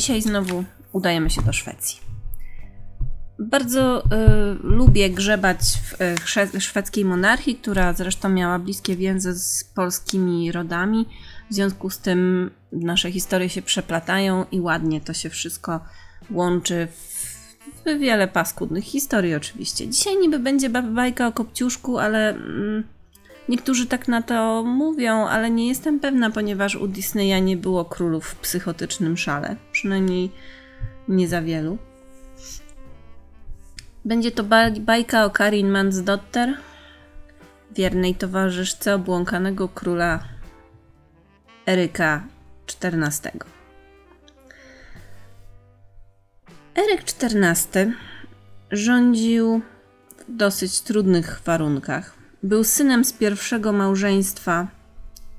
Dzisiaj znowu udajemy się do Szwecji. Bardzo y, lubię grzebać w y, szwe- szwedzkiej monarchii, która zresztą miała bliskie więzy z polskimi rodami. W związku z tym nasze historie się przeplatają i ładnie to się wszystko łączy w, w wiele paskudnych historii oczywiście. Dzisiaj niby będzie ba- bajka o Kopciuszku, ale mm, niektórzy tak na to mówią, ale nie jestem pewna, ponieważ u Disneya nie było królów w psychotycznym szale. Przynajmniej nie za wielu. Będzie to ba- bajka o Karin Mansdotter, wiernej towarzyszce obłąkanego króla Eryka XIV. Eryk XIV rządził w dosyć trudnych warunkach. Był synem z pierwszego małżeństwa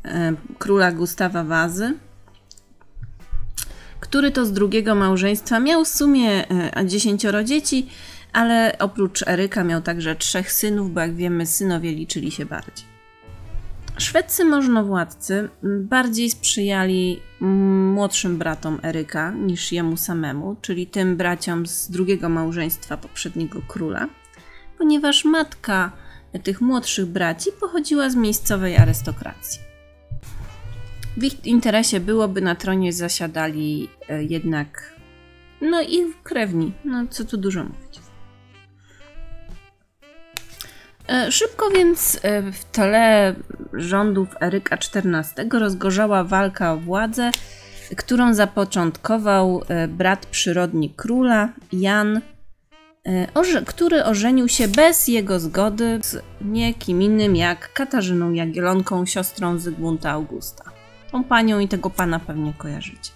e, króla Gustawa Wazy, który to z drugiego małżeństwa miał w sumie e, dziesięcioro dzieci, ale oprócz Eryka miał także trzech synów, bo jak wiemy, synowie liczyli się bardziej. Szwedzcy możnowładcy bardziej sprzyjali młodszym bratom Eryka niż jemu samemu, czyli tym braciom z drugiego małżeństwa poprzedniego króla, ponieważ matka tych młodszych braci pochodziła z miejscowej arystokracji. W ich interesie byłoby na tronie zasiadali e, jednak no ich krewni, no co tu dużo mówić. E, Szybko więc e, w tle rządów Eryka XIV rozgorzała walka o władzę, którą zapoczątkował brat przyrodni króla, Jan, który ożenił się bez jego zgody z nie kim innym jak Katarzyną Jagielonką, siostrą Zygmunta Augusta. Tą panią i tego pana pewnie kojarzycie.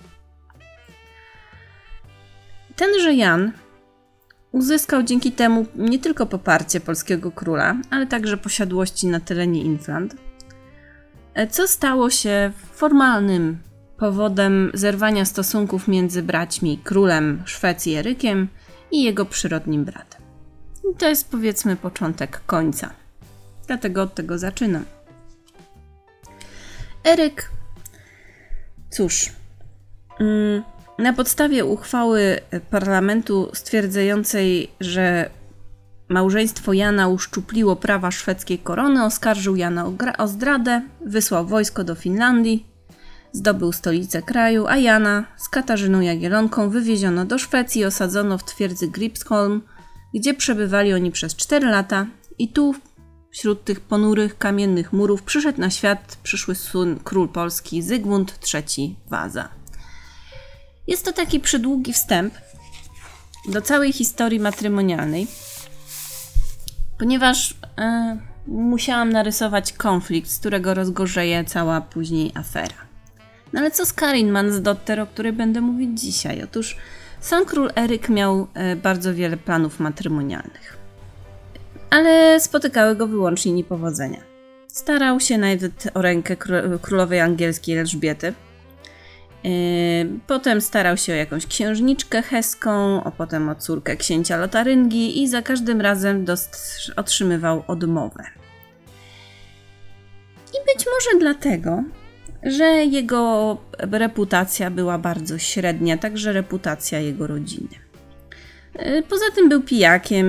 Tenże Jan uzyskał dzięki temu nie tylko poparcie polskiego króla, ale także posiadłości na terenie Infland, co stało się formalnym powodem zerwania stosunków między braćmi królem Szwecji Erykiem i jego przyrodnim bratem. I to jest powiedzmy początek końca. Dlatego od tego zaczynam. Eryk, cóż, mm, na podstawie uchwały parlamentu stwierdzającej, że małżeństwo Jana uszczupliło prawa szwedzkiej korony, oskarżył Jana o, o zdradę, wysłał wojsko do Finlandii, zdobył stolicę kraju, a Jana z Katarzyną Jagielonką wywieziono do Szwecji i osadzono w twierdzy Gripsholm, gdzie przebywali oni przez 4 lata i tu wśród tych ponurych kamiennych murów przyszedł na świat przyszły syn król polski Zygmunt III Waza. Jest to taki przydługi wstęp do całej historii matrymonialnej, ponieważ e, musiałam narysować konflikt, z którego rozgorzeje cała później afera. No ale co z Karin Mansdotter, o której będę mówić dzisiaj? Otóż sam król Eryk miał e, bardzo wiele planów matrymonialnych, ale spotykały go wyłącznie niepowodzenia. Starał się nawet o rękę kró- królowej angielskiej Elżbiety, Yy, Potem starał się o jakąś księżniczkę heską, a potem o córkę księcia Lotaryngi i za każdym razem otrzymywał odmowę. I być może dlatego, że jego reputacja była bardzo średnia, także reputacja jego rodziny. Yy, Poza tym był pijakiem,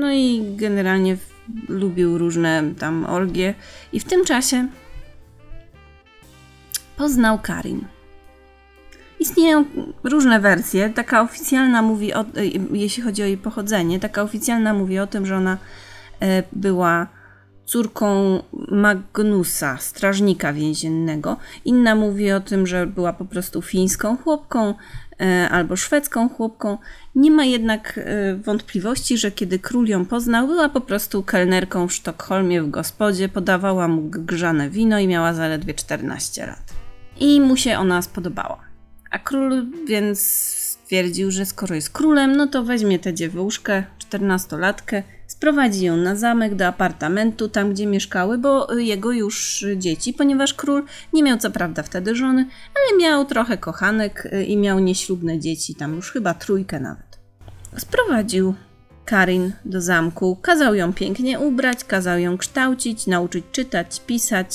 no i generalnie lubił różne tam orgie i w tym czasie poznał Karin. Istnieją różne wersje. Taka oficjalna mówi, o, jeśli chodzi o jej pochodzenie, taka oficjalna mówi o tym, że ona e, była córką Magnusa, strażnika więziennego. Inna mówi o tym, że była po prostu fińską chłopką e, albo szwedzką chłopką. Nie ma jednak e, wątpliwości, że kiedy król ją poznał, była po prostu kelnerką w Sztokholmie w gospodzie, podawała mu grzane wino i miała zaledwie 14 lat. I mu się ona spodobała. A król więc stwierdził, że skoro jest królem, no to weźmie tę dziewuszkę, czternastolatkę, sprowadzi ją na zamek do apartamentu, tam gdzie mieszkały, bo jego już dzieci, ponieważ król nie miał co prawda wtedy żony, ale miał trochę kochanek i miał nieślubne dzieci, tam już chyba trójkę nawet. Sprowadził Karin do zamku, kazał ją pięknie ubrać, kazał ją kształcić, nauczyć czytać, pisać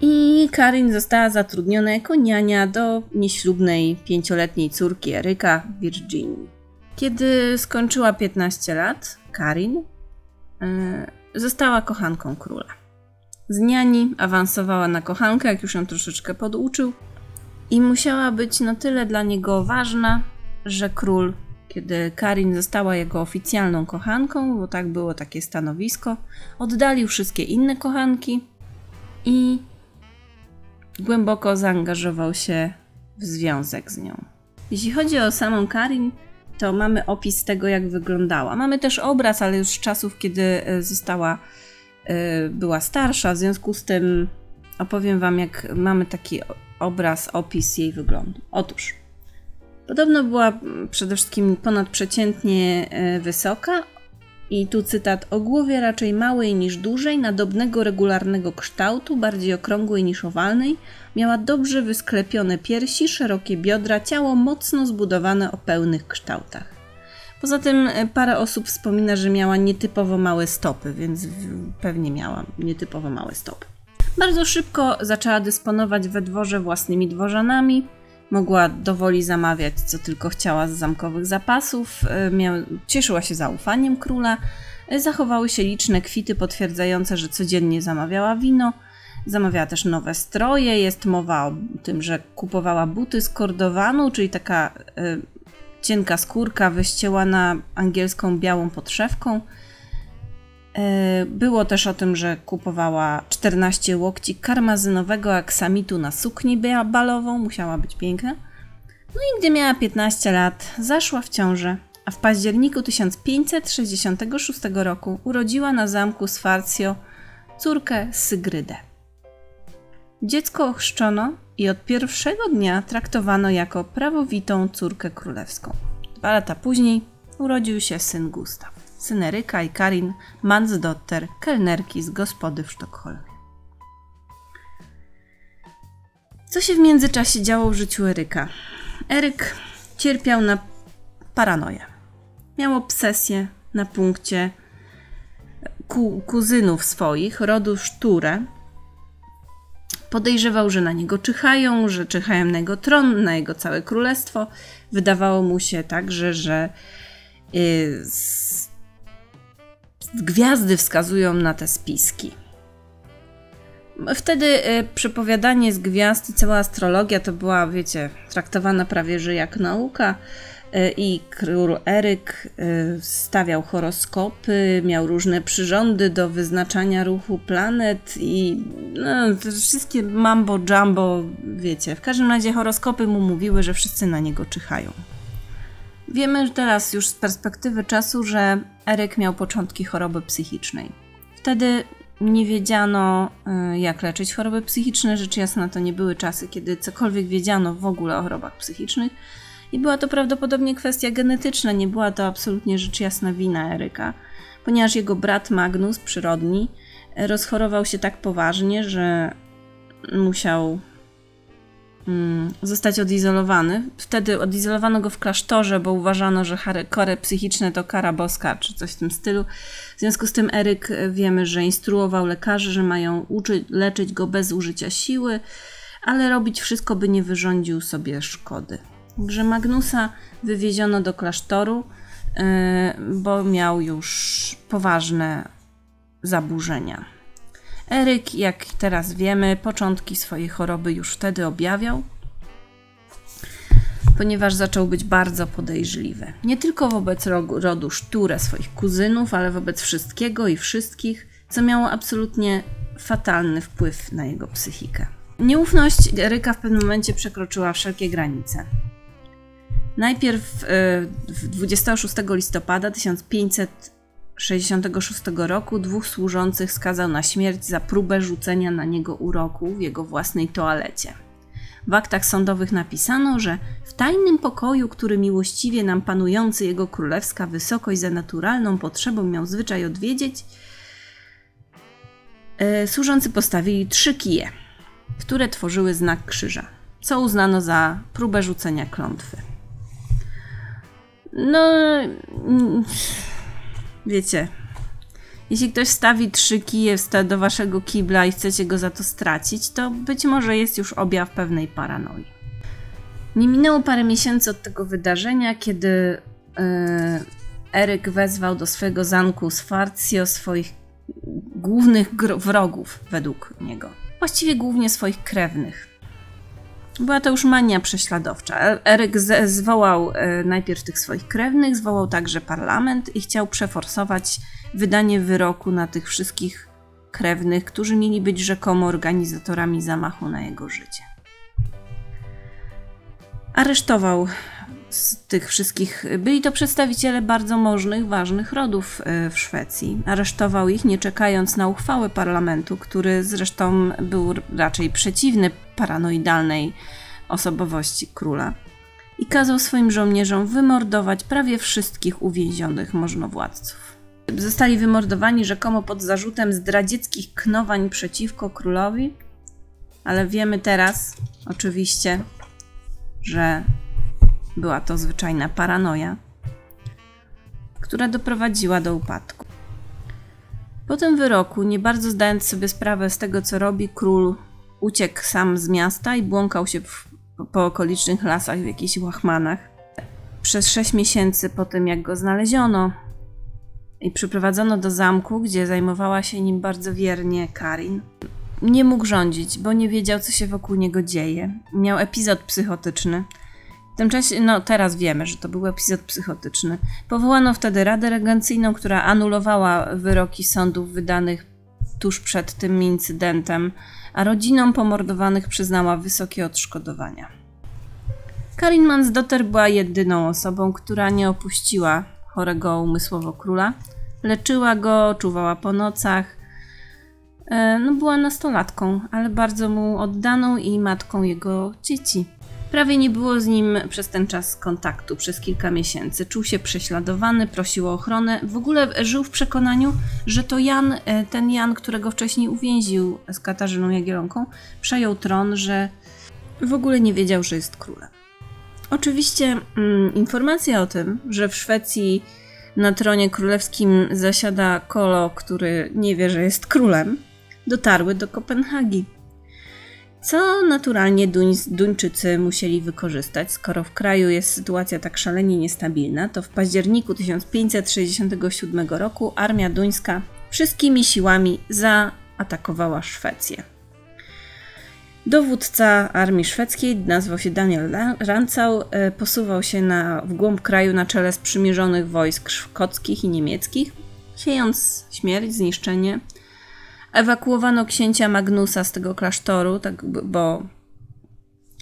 I Karin została zatrudniona jako niania do nieślubnej pięcioletniej córki Eryka, Virginii. Kiedy skończyła 15 lat, Karin została kochanką króla. Z niani awansowała na kochankę, jak już ją troszeczkę poduczył, i musiała być na tyle dla niego ważna, że król, kiedy Karin została jego oficjalną kochanką, bo tak było takie stanowisko, oddalił wszystkie inne kochanki i głęboko zaangażował się w związek z nią. Jeśli chodzi o samą Karin, to mamy opis tego, jak wyglądała. Mamy też obraz, ale już z czasów, kiedy e, została, e, była starsza, w związku z tym opowiem Wam, jak mamy taki obraz, opis jej wyglądu. Otóż, podobno była przede wszystkim ponadprzeciętnie e, wysoka, i tu cytat: O głowie raczej małej niż dużej, nadobnego regularnego kształtu, bardziej okrągłej niż owalnej, miała dobrze wysklepione piersi, szerokie biodra, ciało mocno zbudowane o pełnych kształtach. Poza tym e, parę osób wspomina, że miała nietypowo małe stopy, więc pewnie miała nietypowo małe stopy. Bardzo szybko zaczęła dysponować we dworze własnymi dworzanami, Mogła dowoli zamawiać, co tylko chciała z zamkowych zapasów, e, cieszyła się zaufaniem króla. E, zachowały się liczne kwity potwierdzające, że codziennie zamawiała wino. Zamawiała też nowe stroje. Jest mowa o tym, że kupowała buty z kordowanu, czyli taka y, cienka skórka wyścielana angielską białą podszewką. E, było też o tym, że kupowała 14 łokci karmazynowego aksamitu na suknię balową, musiała być piękna. No i gdy miała 15 lat, zaszła w ciążę, a w październiku 1566 roku urodziła na zamku Sfarcio córkę Sygrydę. Dziecko ochrzczono i od pierwszego dnia traktowano jako prawowitą córkę królewską. Dwa lata później urodził się syn Gustaw syn Eryka i Karin Mansdotter, kelnerki z gospody w Sztokholmie. Co się w międzyczasie działo w życiu Eryka? Eryk cierpiał na paranoję. Miał obsesję na punkcie ku kuzynów swoich, rodu Szture. Podejrzewał, że na niego czyhają, że czyhają na jego tron, na jego całe królestwo. Wydawało mu się także, że yy, gwiazdy wskazują na te spiski. Wtedy y, przepowiadanie z gwiazd i cała astrologia to była, wiecie, traktowana prawie że jak nauka. Y, I król Eryk y, stawiał horoskopy, miał różne przyrządy do wyznaczania ruchu planet i no, wszystkie mambo jumbo, wiecie. W każdym razie horoskopy mu mówiły, że wszyscy na niego czyhają. Wiemy teraz już z perspektywy czasu, że Eryk miał początki choroby psychicznej. Wtedy nie wiedziano, y, jak leczyć choroby psychiczne. Rzecz jasna, to nie były czasy, kiedy cokolwiek wiedziano w ogóle o chorobach psychicznych. I była to prawdopodobnie kwestia genetyczna, nie była to absolutnie rzecz jasna wina Eryka, ponieważ jego brat Magnus, przyrodni, rozchorował się tak poważnie, że musiał zostać odizolowany. Wtedy odizolowano go w klasztorze, bo uważano, że kary psychiczne to kara boska, czy coś w tym stylu. W związku z tym Eryk e, wiemy, że instruował lekarzy, że mają uczyć, leczyć go bez użycia siły, ale robić wszystko, by nie wyrządził sobie szkody. Także Magnusa wywieziono do klasztoru, e, bo miał już poważne zaburzenia. Eryk, jak teraz wiemy, początki swojej choroby już wtedy objawiał, ponieważ zaczął być bardzo podejrzliwy. Nie tylko wobec rodu Szture, swoich kuzynów, ale wobec wszystkiego i wszystkich, co miało absolutnie fatalny wpływ na jego psychikę. Nieufność Eryka w pewnym momencie przekroczyła wszelkie granice. Najpierw 26 e, listopada 1500 66 roku dwóch służących skazał na śmierć za próbę rzucenia na niego uroku w jego własnej toalecie. W aktach sądowych napisano, że w tajnym pokoju, który miłościwie nam panujący jego królewska wysokość za naturalną potrzebą miał zwyczaj odwiedzić, e, służący postawili trzy kije, które tworzyły znak krzyża, co uznano za próbę rzucenia klątwy. No wiecie, Jeśli ktoś stawi trzy kije do waszego kibla i chcecie go za to stracić, to być może jest już objaw pewnej paranoi. Nie minęło parę miesięcy od tego wydarzenia, kiedy yy, Eryk wezwał do swojego zamku Sfarcio swoich głównych wrogów według niego. Właściwie głównie swoich krewnych. Była to już mania prześladowcza. Eryk zwołał e, najpierw tych swoich krewnych, zwołał także parlament i chciał przeforsować wydanie wyroku na tych wszystkich krewnych, którzy mieli być rzekomo organizatorami zamachu na jego życie. Aresztował z tych wszystkich. Byli to przedstawiciele bardzo możnych, ważnych rodów e, w Szwecji. Aresztował ich, nie czekając na uchwałę parlamentu, który zresztą był raczej przeciwny paranoidalnej osobowości króla. I kazał swoim żołnierzom wymordować prawie wszystkich uwięzionych możnowładców. Zostali wymordowani rzekomo pod zarzutem zdradzieckich knowań przeciwko królowi, ale wiemy teraz, oczywiście, że była to zwyczajna paranoja, która doprowadziła do upadku. Po tym wyroku, nie bardzo zdając sobie sprawę z tego, co robi, król uciekł sam z miasta i błąkał się w, po okolicznych lasach w jakichś łachmanach. Przez sześć miesięcy po tym, jak go znaleziono i przyprowadzono do zamku, gdzie zajmowała się nim bardzo wiernie Karin, nie mógł rządzić, bo nie wiedział, co się wokół niego dzieje. Miał epizod psychotyczny – w tym czasie, no teraz wiemy, że to był epizod psychotyczny. Powołano wtedy Radę Regencyjną, która anulowała wyroki sądów wydanych tuż przed tym incydentem, a rodzinom pomordowanych przyznała wysokie odszkodowania. Karin Mansdotter była jedyną osobą, która nie opuściła chorego umysłowo króla. Leczyła go, czuwała po nocach. E, no, była nastolatką, ale bardzo mu oddaną i matką jego dzieci. Prawie nie było z nim przez ten czas kontaktu, przez kilka miesięcy. Czuł się prześladowany, prosił o ochronę. W ogóle żył w przekonaniu, że to Jan, e, ten Jan, którego wcześniej uwięził z Katarzyną Jagielonką, przejął tron, że w ogóle nie wiedział, że jest królem. Oczywiście mm, informacja o tym, że w Szwecji na tronie królewskim zasiada kolo, który nie wie, że jest królem, dotarły do Kopenhagi co naturalnie Duń, Duńczycy musieli wykorzystać. Skoro w kraju jest sytuacja tak szalenie niestabilna, to w październiku 1567 roku armia duńska wszystkimi siłami zaatakowała Szwecję. Dowódca armii szwedzkiej, nazwał się Daniel Rancał, e, posuwał się na, w głąb kraju na czele sprzymierzonych wojsk szkockich i niemieckich, siejąc śmierć, zniszczenie ewakuowano księcia Magnusa z tego klasztoru, tak, bo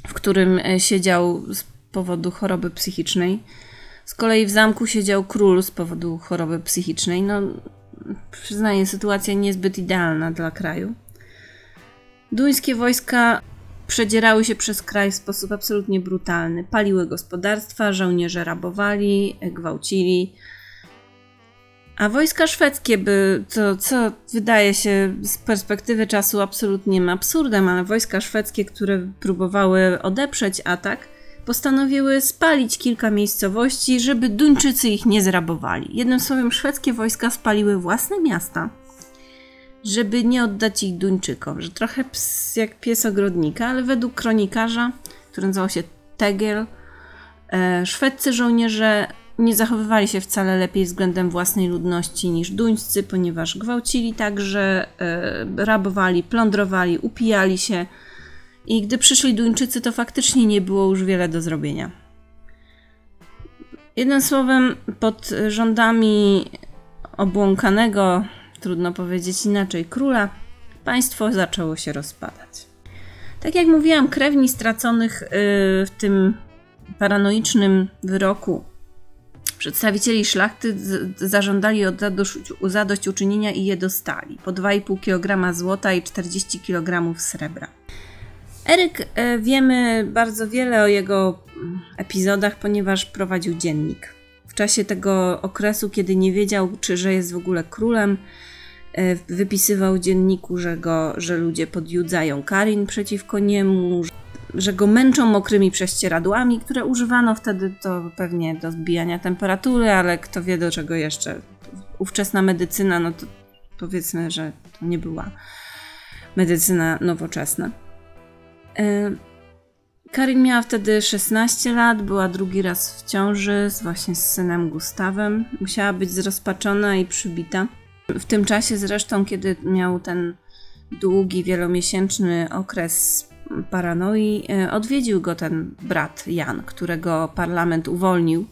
w którym e, siedział z powodu choroby psychicznej. Z kolei w zamku siedział król z powodu choroby psychicznej. No, przyznaję, sytuacja niezbyt idealna dla kraju. Duńskie wojska przedzierały się przez kraj w sposób absolutnie brutalny. Paliły gospodarstwa, żołnierze rabowali, gwałcili, a wojska szwedzkie by, to co wydaje się z perspektywy czasu absolutnym absurdem, ale wojska szwedzkie, które próbowały odeprzeć atak, postanowiły spalić kilka miejscowości, żeby Duńczycy ich nie zrabowali. Jednym słowem, szwedzkie wojska spaliły własne miasta, żeby nie oddać ich Duńczykom, że trochę ps, jak pies ogrodnika, ale według kronikarza, który nazywał się Tegel, e, szwedzcy żołnierze nie zachowywali się wcale lepiej względem własnej ludności niż duńscy, ponieważ gwałcili także, e, rabowali, plądrowali, upijali się. I gdy przyszli Duńczycy, to faktycznie nie było już wiele do zrobienia. Jednym słowem, pod rządami obłąkanego, trudno powiedzieć inaczej, króla, państwo zaczęło się rozpadać. Tak jak mówiłam, krewni straconych y, w tym paranoicznym wyroku Przedstawicieli szlachty zażądali od zadośćuczynienia i je dostali. Po 2,5 kg złota i 40 kg srebra. Eryk e, wiemy bardzo wiele o jego epizodach, ponieważ prowadził dziennik. W czasie tego okresu, kiedy nie wiedział, czy że jest w ogóle królem, e, wypisywał dzienniku, że, go, że ludzie podjudzają Karin przeciwko niemu, że go męczą mokrymi prześcieradłami, które używano wtedy to pewnie do zbijania temperatury, ale kto wie do czego jeszcze. Ówczesna medycyna, no to powiedzmy, że to nie była medycyna nowoczesna. E, Karin miała wtedy 16 lat, była drugi raz w ciąży właśnie z synem Gustawem. Musiała być zrozpaczona i przybita. W tym czasie zresztą, kiedy miał ten długi, wielomiesięczny okres paranoi, e, odwiedził go ten brat Jan, którego parlament uwolnił.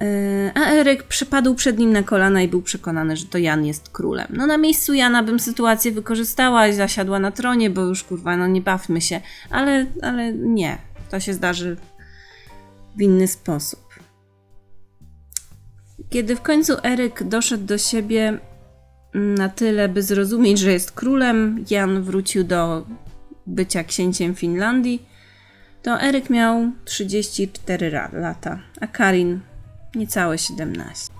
E, a Eryk przypadł przed nim na kolana i był przekonany, że to Jan jest królem. No na miejscu Jana bym sytuację wykorzystała i zasiadła na tronie, bo już kurwa, no nie bawmy się. Ale, ale nie. To się zdarzy w inny sposób. Kiedy w końcu Eryk doszedł do siebie na tyle, by zrozumieć, że jest królem, Jan wrócił do bycia księciem Finlandii, to Eryk miał 34 lata, a Karin niecałe 17.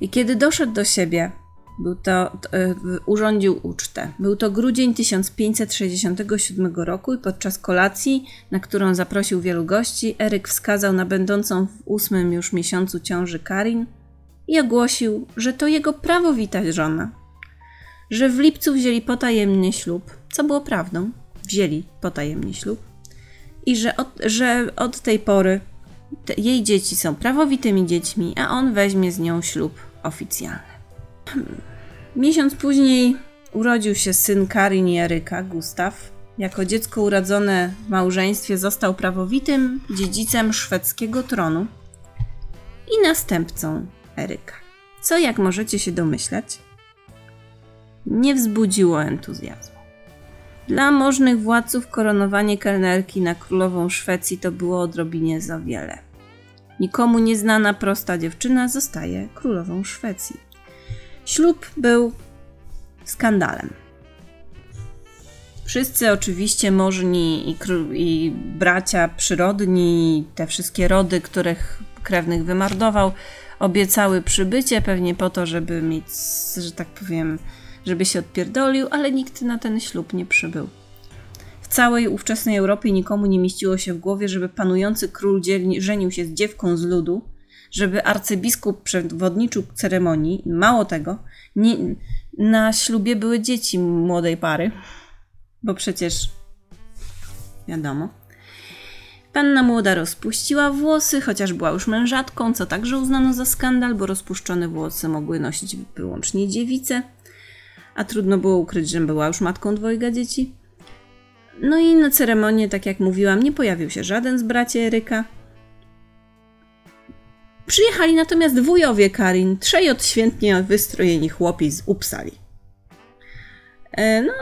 I kiedy doszedł do siebie, był to, e, urządził ucztę. Był to grudzień 1567 roku i podczas kolacji, na którą zaprosił wielu gości, Eryk wskazał na będącą w ósmym już miesiącu ciąży Karin i ogłosił, że to jego prawowita żona. Że w lipcu wzięli potajemnie ślub, co było prawdą. Wzięli potajemnie ślub. I że od, że od tej pory te, jej dzieci są prawowitymi dziećmi, a on weźmie z nią ślub oficjalny. Miesiąc później urodził się syn Karin i Eryka, Gustaw. Jako dziecko urodzone w małżeństwie został prawowitym dziedzicem szwedzkiego tronu i następcą Eryka. Co, jak możecie się domyślać, nie wzbudziło entuzjazmu. Dla możnych władców koronowanie kelnerki na królową Szwecji to było odrobinie za wiele. Nikomu nieznana prosta dziewczyna zostaje królową Szwecji. Ślub był skandalem. Wszyscy oczywiście możni i, i bracia przyrodni, te wszystkie rody, których krewnych wymordował, obiecały przybycie, pewnie po to, żeby mieć, że tak powiem, żeby się odpierdolił, ale nikt na ten ślub nie przybył. W całej ówczesnej Europie nikomu nie mieściło się w głowie, żeby panujący król żenił się z dziewką z ludu, żeby arcybiskup przewodniczył ceremonii. Mało tego, nie, na ślubie były dzieci młodej pary, bo przecież wiadomo. Panna młoda rozpuściła włosy, chociaż była już mężatką, co także uznano za skandal, bo rozpuszczone włosy mogły nosić wyłącznie dziewice, a trudno było ukryć, że była już matką dwojga dzieci. No i na ceremonię, tak jak mówiłam, nie pojawił się żaden z braci Eryka. Przyjechali natomiast wujowie Karin, trzej odświętnie wystrojeni chłopi z Upsali. E, no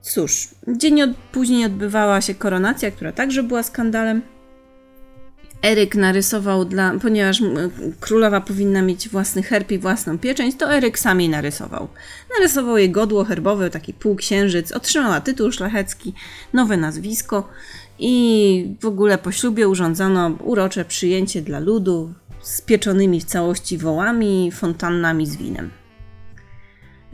cóż, dzień od, później odbywała się koronacja, która także była skandalem. Eryk narysował dla, ponieważ królowa powinna mieć własny herb i własną pieczęć, to Eryk sam jej narysował. Narysował jej godło herbowe, taki półksiężyc, otrzymała tytuł szlachecki, nowe nazwisko i w ogóle po ślubie urządzono urocze przyjęcie dla ludu z pieczonymi w całości wołami, fontannami z winem.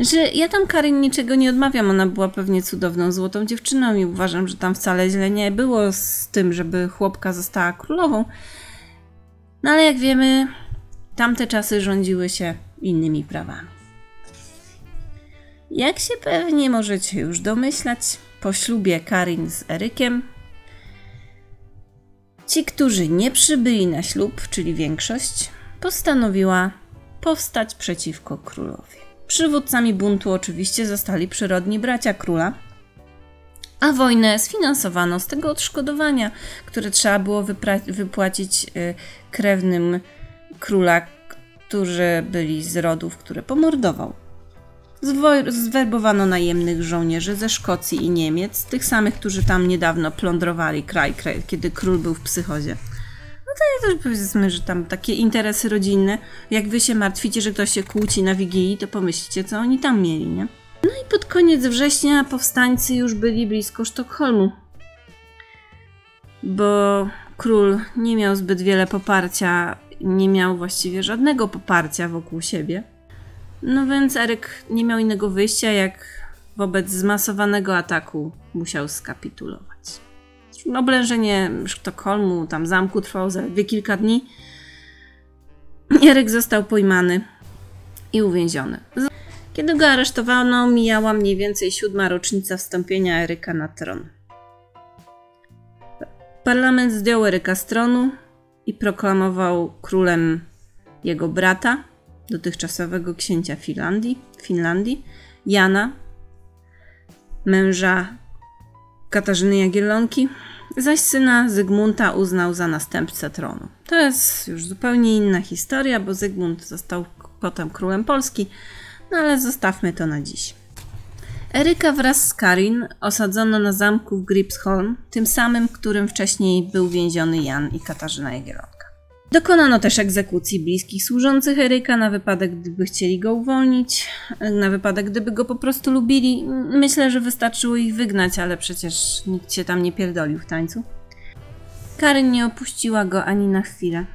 Że ja tam Karin niczego nie odmawiam, ona była pewnie cudowną, złotą dziewczyną i uważam, że tam wcale źle nie było z tym, żeby chłopka została królową. No ale jak wiemy, tamte czasy rządziły się innymi prawami. Jak się pewnie możecie już domyślać, po ślubie Karin z Erykiem, ci, którzy nie przybyli na ślub, czyli większość, postanowiła powstać przeciwko królowi. Przywódcami buntu oczywiście zostali przyrodni bracia króla, a wojnę sfinansowano z tego odszkodowania, które trzeba było wypłacić y, krewnym króla, którzy byli z rodów, które pomordował. Zwerbowano najemnych żołnierzy ze Szkocji i Niemiec, tych samych, którzy tam niedawno plądrowali kraj, kraj kiedy król był w psychozie. No to ja też powiedzmy, że tam takie interesy rodzinne, jak wy się martwicie, że ktoś się kłóci na Wigilii, to pomyślcie, co oni tam mieli, nie? No i pod koniec września powstańcy już byli blisko Sztokholmu, bo król nie miał zbyt wiele poparcia, nie miał właściwie żadnego poparcia wokół siebie. No więc Eryk nie miał innego wyjścia, jak wobec zmasowanego ataku musiał skapitulować. Oblężenie Sztokholmu, tam zamku trwało zaledwie kilka dni. Eryk został pojmany i uwięziony. Kiedy go aresztowano, mijała mniej więcej siódma rocznica wstąpienia Eryka na tron. Parlament zdjął Eryka z tronu i proklamował królem jego brata, dotychczasowego księcia Finlandii, Finlandii Jana, męża Katarzyny Jagiellonki, zaś syna Zygmunta uznał za następcę tronu. To jest już zupełnie inna historia, bo Zygmunt został potem królem Polski, no ale zostawmy to na dziś. Eryka wraz z Karin osadzono na zamku w Gripsholm, tym samym, którym wcześniej był więziony Jan i Katarzyna Jagiellonka. Dokonano też egzekucji bliskich służących Eryka na wypadek, gdyby chcieli go uwolnić, na wypadek, gdyby go po prostu lubili. Myślę, że wystarczyło ich wygnać, ale przecież nikt się tam nie pierdolił w tańcu. Karyn nie opuściła go ani na chwilę.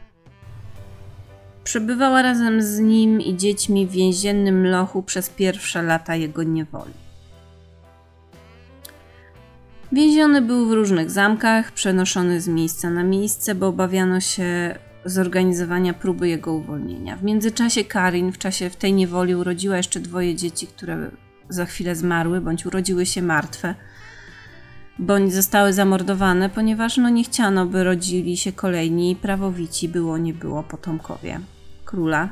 Przebywała razem z nim i dziećmi w więziennym lochu przez pierwsze lata jego niewoli. Więziony był w różnych zamkach, przenoszony z miejsca na miejsce, bo obawiano się zorganizowania próby jego uwolnienia. W międzyczasie Karin w czasie w tej niewoli urodziła jeszcze dwoje dzieci, które za chwilę zmarły, bądź urodziły się martwe, bądź zostały zamordowane, ponieważ no nie chciano, by rodzili się kolejni prawowici, było nie było potomkowie króla,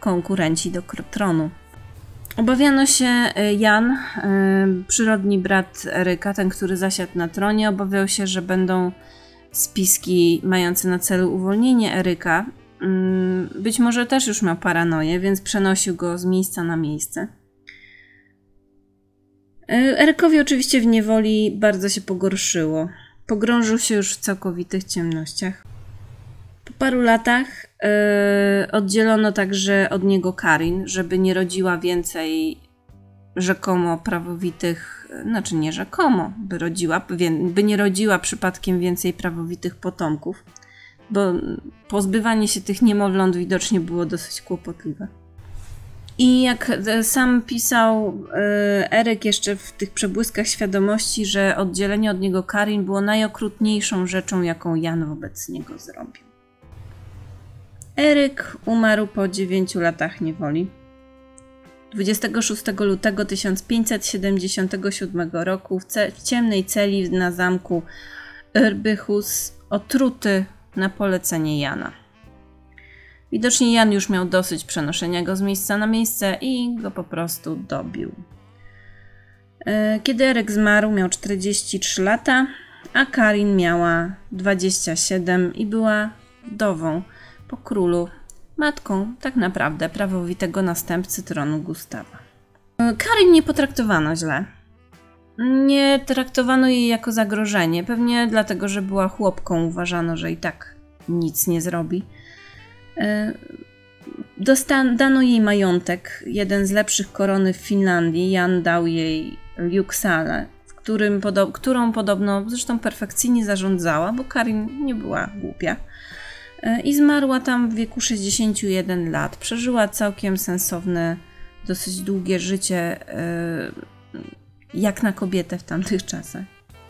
konkurenci do tronu. Obawiano się e, Jan, e, przyrodni brat Eryka, ten, który zasiadł na tronie, obawiał się, że będą spiski mające na celu uwolnienie Eryka. Mm, być może też już miał paranoję, więc przenosił go z miejsca na miejsce. E, Erykowi oczywiście w niewoli bardzo się pogorszyło. Pogrążył się już w całkowitych ciemnościach. Po paru latach yy, oddzielono także od niego Karin, żeby nie rodziła więcej rzekomo prawowitych, znaczy nie rzekomo, by, rodziła, by nie rodziła przypadkiem więcej prawowitych potomków, bo pozbywanie się tych niemowląt widocznie było dosyć kłopotliwe. I jak e, sam pisał e, Eryk jeszcze w tych przebłyskach świadomości, że oddzielenie od niego Karin było najokrutniejszą rzeczą, jaką Jan wobec niego zrobił. Eryk umarł po 9 latach niewoli. 26 lutego 1577 roku w, w ciemnej celi na zamku Erbychus otruty na polecenie Jana. Widocznie Jan już miał dosyć przenoszenia go z miejsca na miejsce i go po prostu dobił. E, kiedy Eryk zmarł, miał 43 lata, a Karin miała 27 i była wdową po królu, matką tak naprawdę prawowitego następcy tronu Gustawa. Karin nie potraktowano źle. Nie traktowano jej jako zagrożenie, pewnie dlatego, że była chłopką, uważano, że i tak nic nie zrobi. E, Dostan- dano jej majątek, jeden z lepszych korony w Finlandii. Jan dał jej Liuksalę, którym którą podobno zresztą perfekcyjnie zarządzała, bo Karin nie była głupia. E, i zmarła tam w wieku 61 lat. Przeżyła całkiem sensowne, dosyć długie życie, e, jak na kobietę w tamtych czasach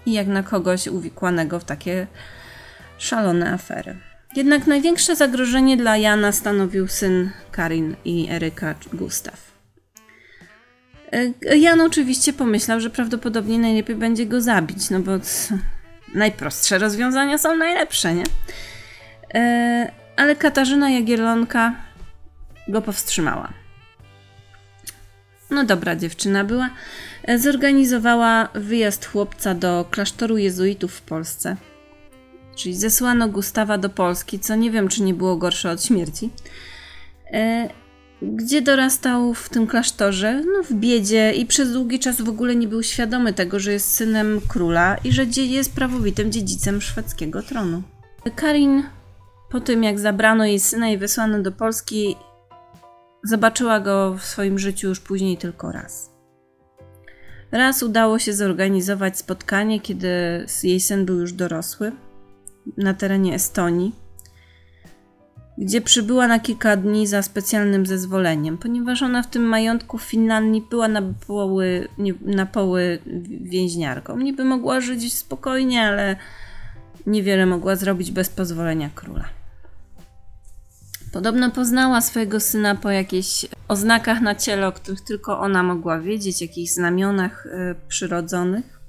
i jak na kogoś uwikłanego w takie szalone afery. Jednak największe zagrożenie dla Jana stanowił syn Karin i Eryka Gustaw. E, Jan oczywiście pomyślał, że prawdopodobnie najlepiej będzie go zabić, no bo najprostsze rozwiązania są najlepsze, nie? E, ale Katarzyna Jagiellonka go powstrzymała. No dobra dziewczyna była. E, zorganizowała wyjazd chłopca do klasztoru jezuitów w Polsce. Czyli zesłano Gustawa do Polski, co nie wiem, czy nie było gorsze od śmierci. E, gdzie dorastał w tym klasztorze? No, w biedzie i przez długi czas w ogóle nie był świadomy tego, że jest synem króla i że jest prawowitym dziedzicem szwedzkiego tronu. Karin po tym, jak zabrano jej syna i wysłano do Polski, zobaczyła go w swoim życiu już później tylko raz. Raz udało się zorganizować spotkanie, kiedy jej syn był już dorosły, na terenie Estonii, gdzie przybyła na kilka dni za specjalnym zezwoleniem, ponieważ ona w tym majątku w Finlandii była na poły, na poły więźniarką. Niby mogła żyć spokojnie, ale niewiele mogła zrobić bez pozwolenia króla. Podobno poznała swojego syna po jakichś oznakach na ciele, o których tylko ona mogła wiedzieć, jakichś znamionach y, przyrodzonych.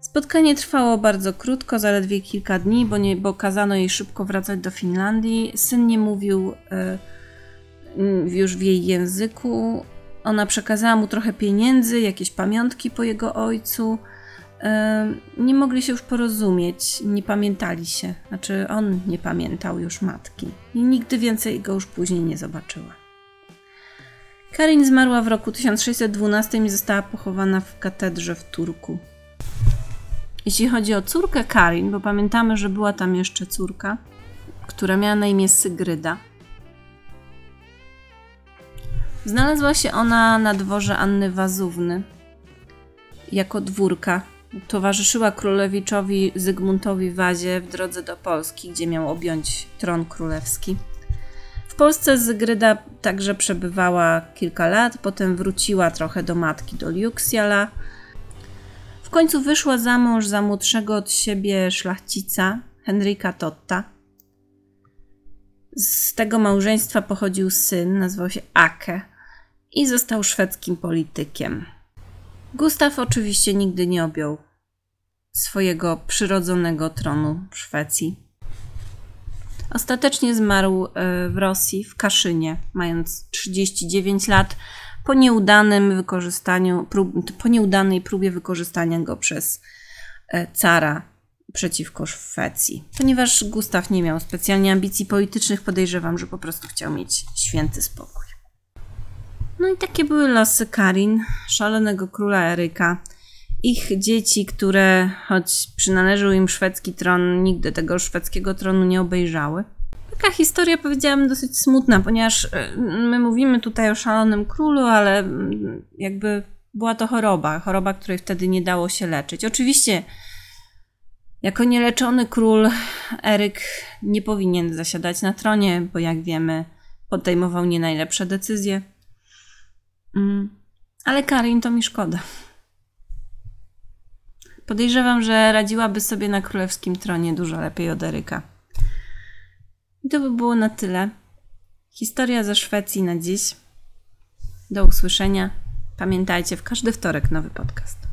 Spotkanie trwało bardzo krótko, zaledwie kilka dni, bo, nie, bo kazano jej szybko wracać do Finlandii. Syn nie mówił y, już w jej języku. Ona przekazała mu trochę pieniędzy, jakieś pamiątki po jego ojcu. Nie mogli się już porozumieć, nie pamiętali się. Znaczy, on nie pamiętał już matki i nigdy więcej go już później nie zobaczyła. Karin zmarła w roku 1612 i została pochowana w katedrze w Turku. Jeśli chodzi o córkę Karin, bo pamiętamy, że była tam jeszcze córka, która miała na imię Sygryda. Znalazła się ona na dworze Anny Wazówny jako dwórka. Towarzyszyła królewiczowi Zygmuntowi Wazie w drodze do Polski, gdzie miał objąć tron królewski. W Polsce Zygryda także przebywała kilka lat, potem wróciła trochę do matki, do Liuksiala. W końcu wyszła za mąż za młodszego od siebie szlachcica, Henryka Totta. Z tego małżeństwa pochodził syn, nazywał się Ake i został szwedzkim politykiem. Gustaw oczywiście nigdy nie objął swojego przyrodzonego tronu w Szwecji. Ostatecznie zmarł e, w Rosji, w Kaszynie, mając 39 lat, po nieudanym wykorzystaniu, prób, po nieudanej próbie wykorzystania go przez e, cara przeciwko Szwecji. Ponieważ Gustaw nie miał specjalnie ambicji politycznych, podejrzewam, że po prostu chciał mieć święty spokój. No i takie były losy Karin, szalonego króla Eryka. Ich dzieci, które, choć przynależył im szwedzki tron, nigdy tego szwedzkiego tronu nie obejrzały. Taka historia, powiedziałam, dosyć smutna, ponieważ my mówimy tutaj o szalonym królu, ale jakby była to choroba, choroba, której wtedy nie dało się leczyć. Oczywiście, jako nieleczony król, Eryk nie powinien zasiadać na tronie, bo jak wiemy, podejmował nie najlepsze decyzje. Mm. Ale Karin to mi szkoda. Podejrzewam, że radziłaby sobie na królewskim tronie dużo lepiej od Eryka. I to by było na tyle. Historia ze Szwecji na dziś. Do usłyszenia. Pamiętajcie, w każdy wtorek nowy podcast.